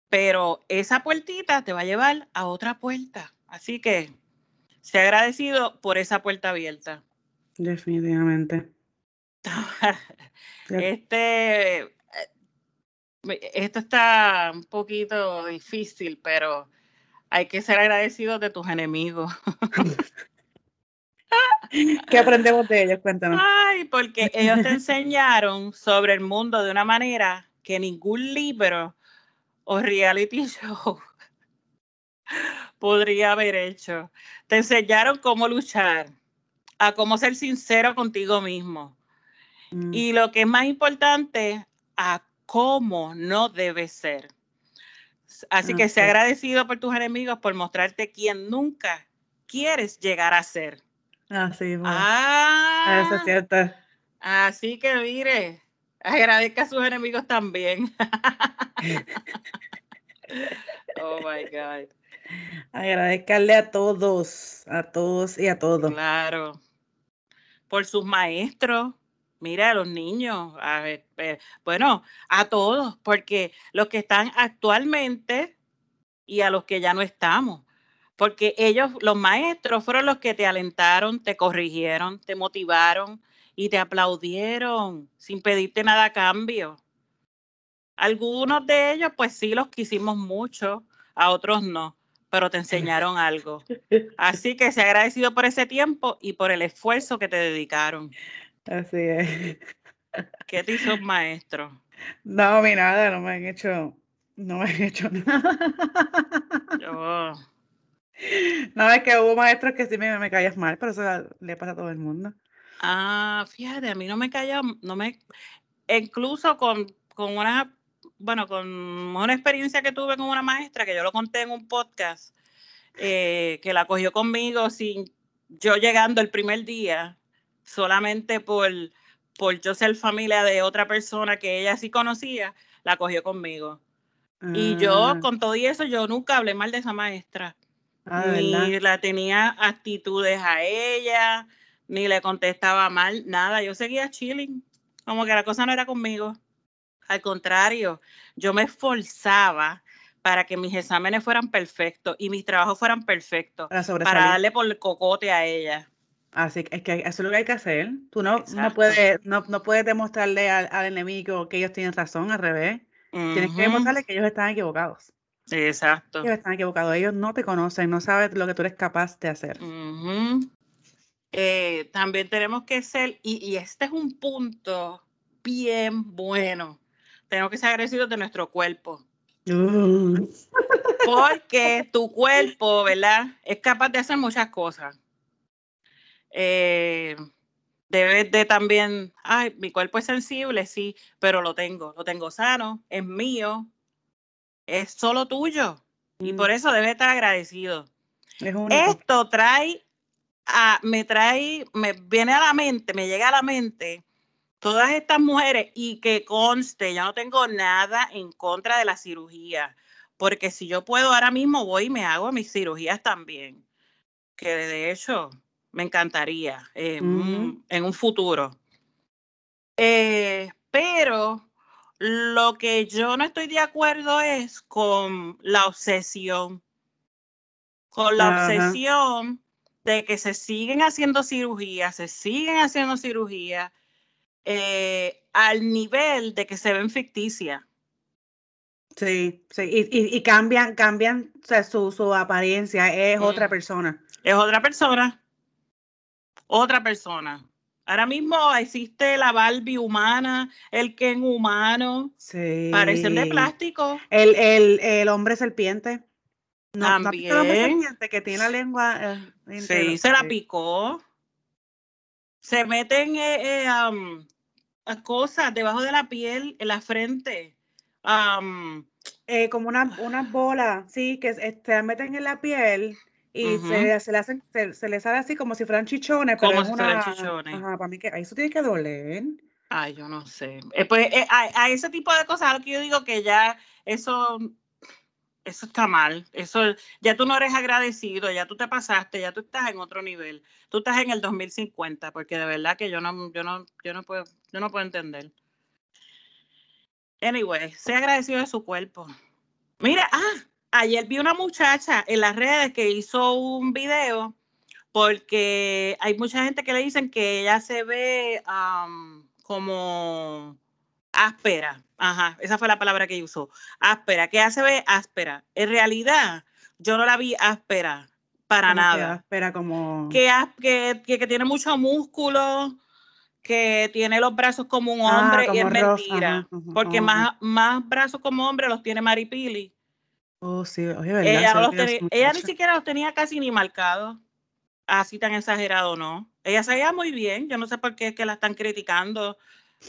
pero esa puertita te va a llevar a otra puerta. Así que, sé agradecido por esa puerta abierta. Definitivamente. *laughs* Este, eh, esto está un poquito difícil, pero hay que ser agradecidos de tus enemigos. *laughs* ¿Qué aprendemos de ellos? Cuéntanos. Ay, porque ellos te enseñaron sobre el mundo de una manera que ningún libro o reality show *laughs* podría haber hecho. Te enseñaron cómo luchar, a cómo ser sincero contigo mismo. Mm, Y lo que es más importante, a cómo no debes ser. Así que Ok. agradecido por tus enemigos por mostrarte quién nunca quieres llegar a ser. Así, Ah, es cierto. así que mire, agradezca a sus enemigos también. *laughs* oh my God. Agradezcanle a todos, a todos y a todos. Claro. Por sus maestros. Mira, a los niños, a ver, eh, bueno, a todos, porque los que están actualmente y a los que ya no estamos, porque ellos, los maestros, fueron los que te alentaron, te corrigieron, te motivaron y te aplaudieron sin pedirte nada a cambio. Algunos de ellos, pues sí, los quisimos mucho, a otros no, pero te enseñaron algo. *laughs* Así que se agradecido por ese tiempo y por el esfuerzo que te dedicaron. Así es. *laughs* ¿Qué te hizo maestro? No, mi nada, no me han hecho, no me han hecho *laughs* nada. Yo, No, es que hubo maestros que sí me, me caías mal, pero eso le pasa a todo el mundo. Ah, fíjate, a mí no me cayó, no me, incluso con, con una, bueno, con una experiencia que tuve con una maestra, que yo lo conté en un podcast, eh, que la cogió conmigo sin yo llegando el primer día, solamente por, por yo ser familia de otra persona que ella sí conocía, la cogió conmigo. Y yo, Ah, con todo y eso, yo nunca hablé mal de esa maestra. ah, ¿verdad? ni la tenía actitudes a ella, ni le contestaba mal, nada. Yo seguía chilling, como que la cosa no era conmigo. Al contrario, yo me esforzaba para que mis exámenes fueran perfectos y mis trabajos fueran perfectos, Para para darle por el cocote a ella. Así que es que eso es lo que hay que hacer. Tú no, no puedes, no, no puedes demostrarle al, al enemigo que ellos tienen razón, al revés. Tienes que demostrarle que ellos están equivocados. Exacto. Ellos están equivocados. Ellos no te conocen, no saben lo que tú eres capaz de hacer. Ujú. Eh, también tenemos que ser, y, y este es un punto bien bueno, tenemos que ser agradecidos de nuestro cuerpo. Uh, Porque tu cuerpo, ¿verdad? Es capaz de hacer muchas cosas. Eh, debes de también, ay, mi cuerpo es sensible, sí, pero lo tengo, lo tengo sano, es mío, es solo tuyo. Y Mm. por eso debes estar agradecido. es. Esto trae, a, me trae, me viene a la mente, me llega a la mente todas estas mujeres y que conste, yo no tengo nada en contra de la cirugía, porque si yo puedo ahora mismo voy y me hago mis cirugías también, que de hecho me encantaría eh, mm, en un futuro. Eh, pero lo que yo no estoy de acuerdo es con la obsesión, con la obsesión de que se siguen haciendo cirugías, se siguen haciendo cirugías eh, al nivel de que se ven ficticias. Sí, sí. Y, y, y cambian, cambian, o sea, su, su apariencia es otra persona. Es otra persona, otra persona. Ahora mismo existe la Barbie humana, el Ken humano, Sí. parecen de plástico. El, el, el hombre serpiente. No, ¿no has visto el hombre También. serpiente que tiene la lengua. eh? Sí, se la picó. Se meten eh, eh, a cosas debajo de la piel, en la frente. Eh, como una, unas bolas, sí, que se se meten en la piel y Ujú. se, se le hacen, se, se le sale así como si fueran chichones, Como si fueran una. chichones. Ajá, para mí que eso tiene que doler. ay, yo no sé. Eh, pues eh, a, a ese tipo de cosas, lo que yo digo que ya eso, eso está mal. Eso, ya tú no eres agradecido, ya tú te pasaste, ya tú estás en otro nivel. Tú estás en el 2050, porque de verdad que yo no, yo no, yo no puedo, yo no puedo entender. Anyway, sea agradecido de su cuerpo. Mira, ah, ayer vi una muchacha en las redes que hizo un video porque hay mucha gente que le dicen que ella se ve como áspera. Ajá, esa fue la palabra que usó. Áspera, que ella se ve áspera. En realidad, yo no la vi áspera para Como que nada. áspera, como. Que, que, que, tiene mucho músculo, que tiene los brazos como un Ah, hombre, y es rosa, mentira. ajá, ajá, Porque ajá. más, más brazos como hombre los tiene Maripili. Oh, sí, oye, ¿verdad? Ella, no los tenía- ni siquiera los tenía casi ni marcados. Así tan exagerado, ¿no? Ella se veía muy bien. Yo no sé por qué es que la están criticando.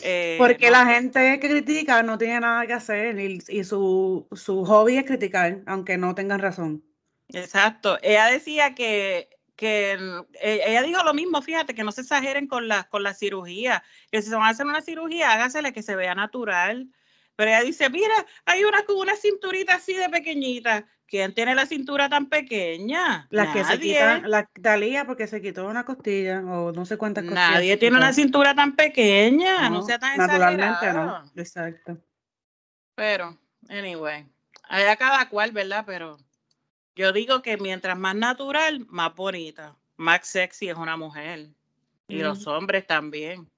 Eh, Porque no la gente que critica no tiene nada que hacer y, y su, su hobby es criticar, aunque no tengan razón. Exacto. Ella decía que, que eh, ella dijo lo mismo, fíjate, que no se exageren con la, con la cirugía, que si se van a hacer una cirugía, hágasele que se vea natural. Pero ella dice, mira, hay una con una cinturita así de pequeñita. ¿Quién tiene la cintura tan pequeña? Las que se Nadie. quitan, la Talía porque se quitó una costilla o no sé cuántas costillas. Nadie tiene una cintura tan pequeña, no, No, sea tan naturalmente exagerado. no. Exacto. Pero, anyway, allá cada cual, ¿verdad? Pero yo digo que mientras más natural, más bonita, más sexy es una mujer. Y los hombres también.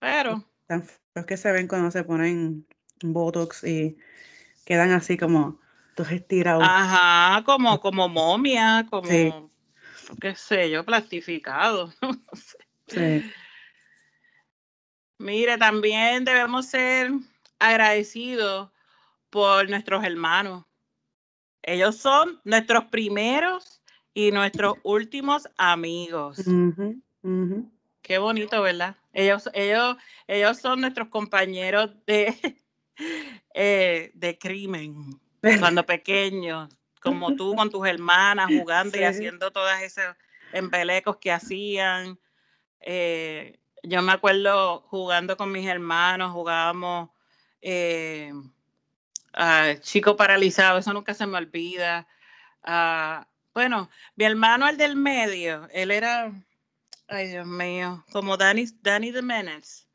Pero, Tan feos que se ven cuando se ponen Botox y quedan así como todos estirados. Ajá, como, como momia, como, qué sé yo, plastificado. *laughs* sí. Mire, también debemos ser agradecidos por nuestros hermanos. Ellos son nuestros primeros y nuestros últimos amigos. Qué bonito, ¿verdad? Ellos, ellos, ellos son nuestros compañeros de, *laughs* eh, de crimen cuando *laughs* pequeños, como tú con tus hermanas jugando y haciendo todas esos empelecos que hacían. Eh, yo me acuerdo jugando con mis hermanos, jugábamos eh, Chico Paralizado, eso nunca se me olvida. bueno, mi hermano, el del medio, él era, ay Dios mío, como Danny, Danny de Menace.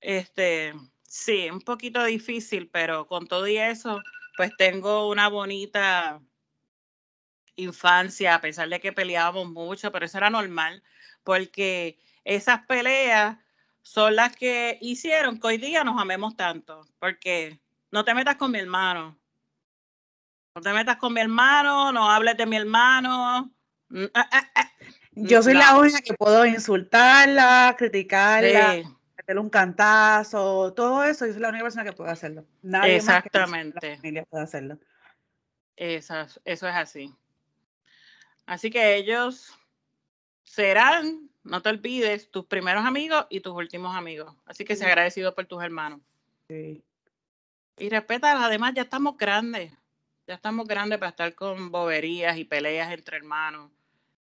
Este, sí, un poquito difícil, pero con todo y eso, pues tengo una bonita infancia, a pesar de que peleábamos mucho, pero eso era normal, porque esas peleas son las que hicieron que hoy día nos amemos tanto, porque no te metas con mi hermano, no te metas con mi hermano, no hables de mi hermano. Mm, ah, ah, ah. Yo soy la única que puedo insultarla, criticarla, meterle un cantazo, todo eso. Yo soy la única persona que puede hacerlo. Nadie Exactamente. Más que la familia puede hacerlo. eso es así. Así que ellos serán no te olvides tus primeros amigos y tus últimos amigos. Así que sea agradecido por tus hermanos. Sí. Y respeta, además ya estamos grandes. Ya estamos grandes para estar con boberías y peleas entre hermanos.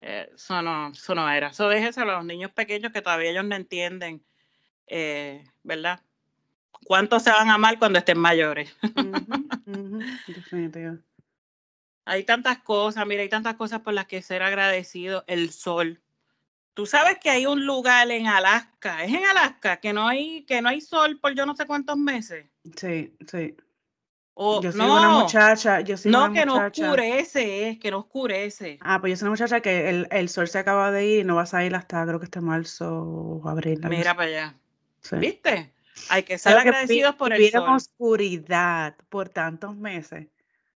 Eh, eso, no, eso no era. Eso déjese a los niños pequeños que todavía ellos no entienden, eh, ¿verdad? ¿Cuánto se van a amar cuando estén mayores? *laughs* hay tantas cosas, mira, hay tantas cosas por las que ser agradecido. El sol Tú sabes que hay un lugar en Alaska, es en Alaska, que no hay, que no hay sol por yo no sé cuántos meses. Sí, sí. O, yo soy no, una muchacha, yo soy no que no oscurece, es que no oscurece. Ah, pues yo soy una muchacha que el, el, sol se acaba de ir y no va a salir hasta creo que este marzo o abril. Mira para allá. ¿Viste? Hay que ser agradecidos por el sol. oscuridad por tantos meses.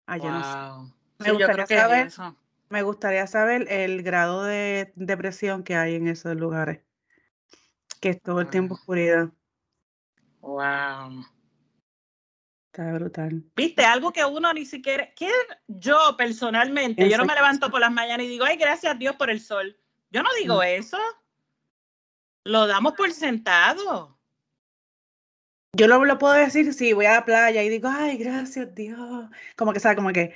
Ay, yo no sé. Me gustaría saber, eso. Me gustaría saber el grado de depresión que hay en esos lugares. Que es todo el tiempo oscuridad. Wow. Está brutal. Viste, algo que uno ni siquiera. Que yo personalmente, yo no me levanto por las mañanas y digo, ay, gracias a Dios por el sol. Yo no digo eso. Lo damos por sentado. Yo lo, lo puedo decir si voy a la playa y digo, ay, gracias Dios. Como que, ¿sabes? Como que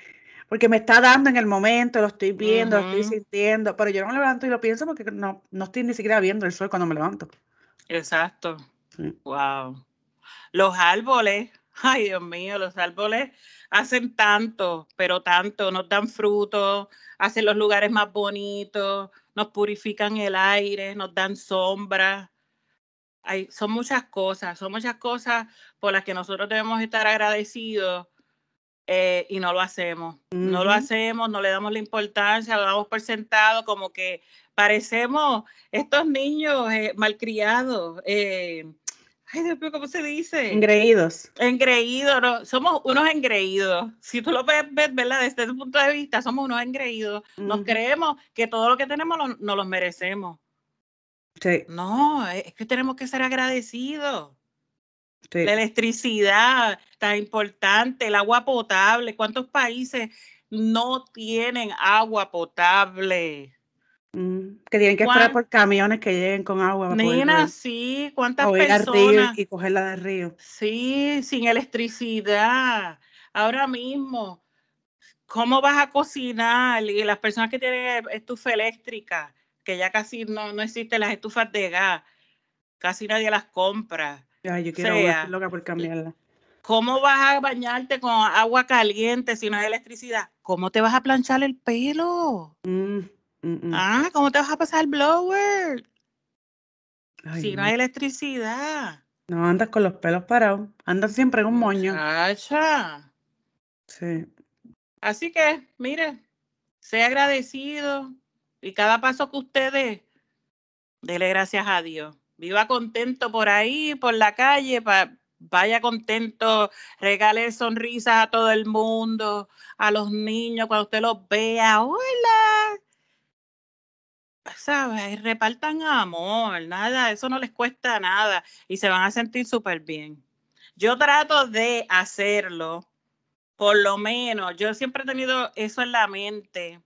porque me está dando en el momento, lo estoy viendo, lo estoy sintiendo, pero yo no me levanto y lo pienso porque no, no estoy ni siquiera viendo el sol cuando me levanto. Exacto. Wow. Los árboles, ay Dios mío, los árboles hacen tanto, pero tanto, nos dan frutos, hacen los lugares más bonitos, nos purifican el aire, nos dan sombra. Hay, son muchas cosas, son muchas cosas por las que nosotros debemos estar agradecidos eh, y no lo hacemos. No lo hacemos, no le damos la importancia, lo damos por sentado, como que parecemos estos niños eh, malcriados. Eh, ay, Dios mío, ¿cómo se dice? Engreídos. Engreídos, ¿no? somos unos engreídos. Si tú lo ves, ¿verdad? Desde ese punto de vista, somos unos engreídos. Nos creemos que todo lo que tenemos no nos lo merecemos. Sí. No, es que tenemos que ser agradecidos. La electricidad tan importante, el agua potable. ¿Cuántos países no tienen agua potable? Mm, que tienen que esperar por camiones que lleguen con agua. Nena, sí, ¿cuántas personas? y cogerla del río. Sí, sin electricidad. Ahora mismo, ¿cómo vas a cocinar? Y las personas que tienen estufa eléctrica, que ya casi no, no existen las estufas de gas, casi nadie las compra. Ay, yo quiero sea, loca por cambiarla. ¿Cómo vas a bañarte con agua caliente si no hay electricidad? ¿Cómo te vas a planchar el pelo? Mm, mm, mm. Ah, ¿cómo te vas a pasar el blower? si no. hay electricidad. No andas con los pelos parados, andas siempre en un moño. Muchacha. Sí. Así que, mire, sea agradecido y cada paso que usted dé, dele gracias a Dios viva contento por ahí, por la calle, vaya contento, regale sonrisas a todo el mundo, a los niños, cuando usted los vea, hola, ¿sabes? Repartan amor, nada, eso no les cuesta nada y se van a sentir súper bien. Yo trato de hacerlo, por lo menos, yo siempre he tenido eso en la mente,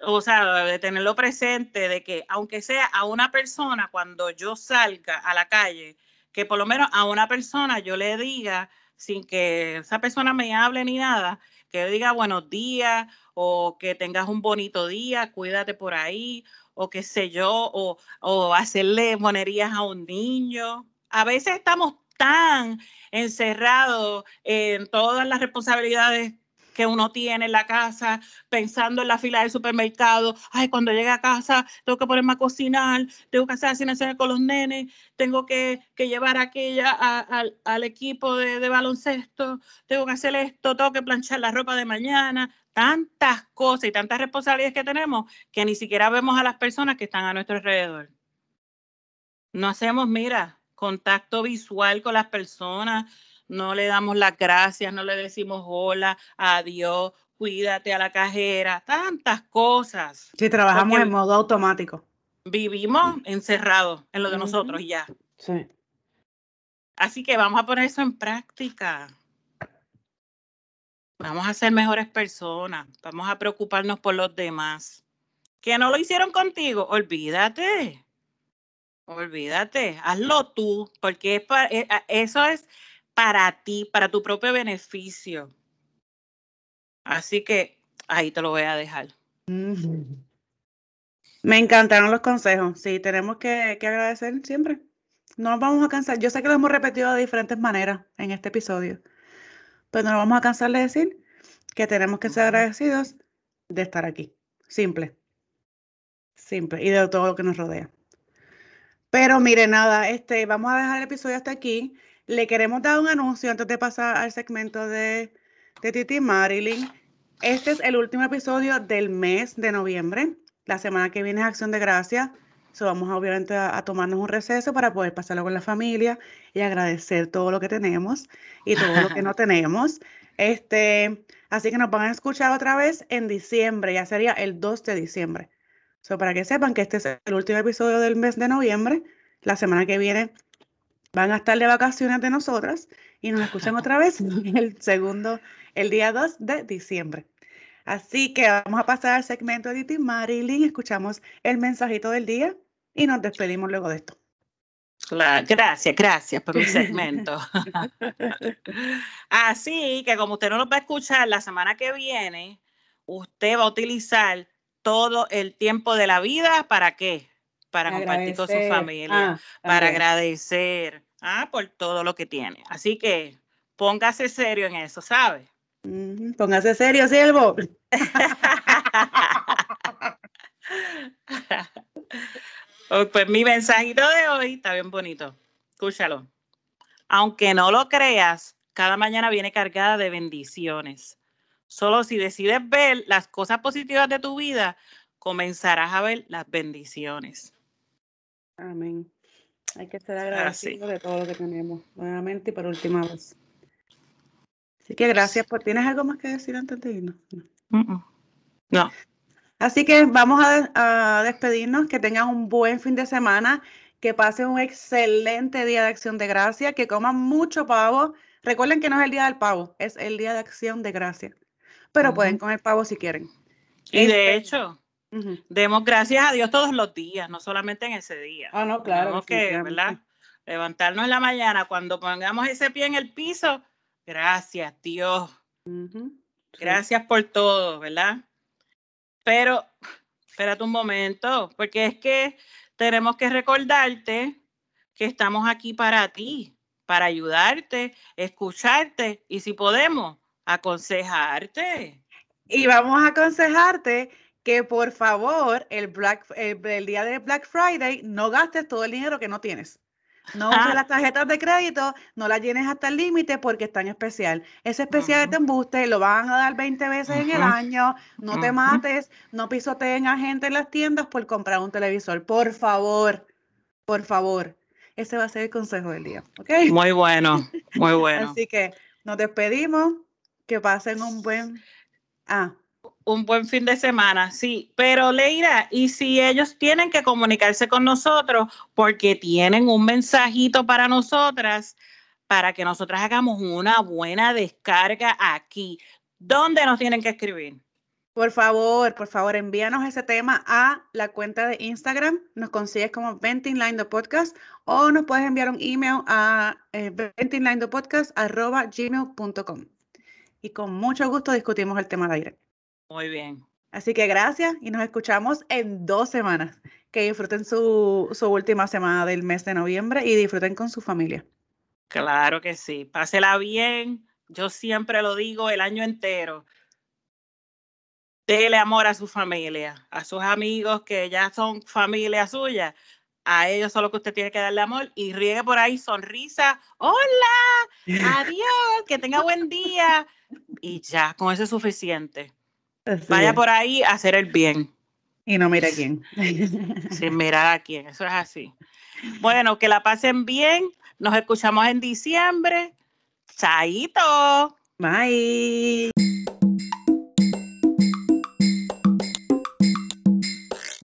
o sea, de tenerlo presente, de que aunque sea a una persona, cuando yo salga a la calle, que por lo menos a una persona yo le diga, sin que esa persona me hable ni nada, que yo diga buenos días o que tengas un bonito día, cuídate por ahí, o qué sé yo, o, o hacerle monerías a un niño. A veces estamos tan encerrados en todas las responsabilidades que uno tiene en la casa, pensando en la fila del supermercado, ay, cuando llegue a casa tengo que ponerme a cocinar, tengo que hacer asignaciones con los nenes, tengo que, llevar aquella al equipo de, de, baloncesto, tengo que hacer esto, tengo que planchar la ropa de mañana, tantas cosas y tantas responsabilidades que tenemos que ni siquiera vemos a las personas que están a nuestro alrededor. No hacemos, mira, contacto visual con las personas, no le damos las gracias, no le decimos hola, adiós, cuídate a la cajera, tantas cosas. Sí, trabajamos en modo automático. Vivimos encerrados en lo de nosotros ya. Sí. Así que vamos a poner eso en práctica. Vamos a ser mejores personas, vamos a preocuparnos por los demás. Que no lo hicieron contigo, olvídate. Olvídate, hazlo tú, porque eh, eso es para ti, para tu propio beneficio. Así que ahí te lo voy a dejar. Me encantaron los consejos. Sí, tenemos que, agradecer siempre. No vamos a cansar. Yo sé que lo hemos repetido de diferentes maneras en este episodio, pero no nos vamos a cansar de decir que tenemos que ser agradecidos de estar aquí. Simple. Simple. Y de todo lo que nos rodea. Pero mire, nada, este, vamos a dejar el episodio hasta aquí. Le queremos dar un anuncio antes de pasar al segmento de, de Titi Marilyn. Este es el último episodio del mes de noviembre. La semana que viene es Acción de Gracia. So, vamos obviamente a, tomarnos un receso para poder pasarlo con la familia y agradecer todo lo que tenemos y todo lo que no *laughs* tenemos. Este, así que nos van a escuchar otra vez en diciembre, ya sería el 2 de diciembre. So, para que sepan que este es el último episodio del mes de noviembre. La semana que viene van a estar de vacaciones de nosotras y nos escuchan otra vez *laughs* *laughs* el segundo, el día 2 de diciembre. Así que vamos a pasar al segmento de Titi Marilyn, escuchamos el mensajito del día y nos despedimos luego de esto. Gracias, gracias por mi segmento. *laughs* Así que como usted no nos va a escuchar la semana que viene, usted va a utilizar todo el tiempo de la vida para qué? Para compartir con su familia, ah, para agradecer ah, por todo lo que tiene. Así que póngase serio en eso, ¿sabe? Póngase serio, siervo. *laughs* Oh, pues mi mensajito de hoy está bien bonito. Escúchalo. Aunque no lo creas, cada mañana viene cargada de bendiciones. Solo si decides ver las cosas positivas de tu vida, comenzarás a ver las bendiciones. Amén. Hay que estar agradecido de todo lo que tenemos, nuevamente y por última vez. Así que gracias por. ¿Tienes algo más que decir antes de irnos? No. Así que vamos a, a, despedirnos. Que tengan un buen fin de semana. Que pasen un excelente día de acción de gracia. Que coman mucho pavo. Recuerden que no es el día del pavo, es el día de acción de gracia pero pueden comer pavo si quieren. Y de este, hecho, demos gracias a Dios todos los días, no solamente en ese día. Ah, no, claro. Tenemos que, ¿verdad? Levantarnos en la mañana cuando pongamos ese pie en el piso. Gracias, Dios. Gracias por todo, ¿verdad? Pero, espérate un momento, porque es que tenemos que recordarte que estamos aquí para ti, para ayudarte, escucharte y si podemos, aconsejarte. Y vamos a aconsejarte que por favor el, Black, el, día de Black Friday no gastes todo el dinero que no tienes. No uses las tarjetas de crédito, no las llenes hasta el límite porque está en especial. Ese especial de embuste lo van a dar 20 veces en el año. No te mates, no pisoteen a gente en las tiendas por comprar un televisor. Por favor, por favor. ese va a ser el consejo del día. ¿ok? Muy bueno, muy *laughs* bueno. Así que nos despedimos. Que pasen un buen. Ah. Un buen fin de semana, sí. Pero Leira, ¿y si ellos tienen que comunicarse con nosotros porque tienen un mensajito para nosotras, para que nosotras hagamos una buena descarga aquí? ¿Dónde nos tienen que escribir? Por favor, por favor, envíanos ese tema a la cuenta de Instagram. Nos consigues como Venting Line the Podcast o nos puedes enviar un email a eh, gmail.com y con mucho gusto discutimos el tema de aire. Muy bien. Así que gracias y nos escuchamos en dos semanas. Que disfruten su, su última semana del mes de noviembre y disfruten con su familia. Claro que sí. Pásela bien. Yo siempre lo digo el año entero Dele amor a su familia, a sus amigos que ya son familia suya. A ellos solo que usted tiene que darle amor y riegue por ahí sonrisa. Hola, *laughs* adiós, que tenga buen día. Y ya, con eso es suficiente. Vaya por ahí a hacer el bien. Y no mira a quién. *laughs* Sin mirar a quién, eso es así. Bueno, que la pasen bien. Nos escuchamos en diciembre. Chaito. Bye.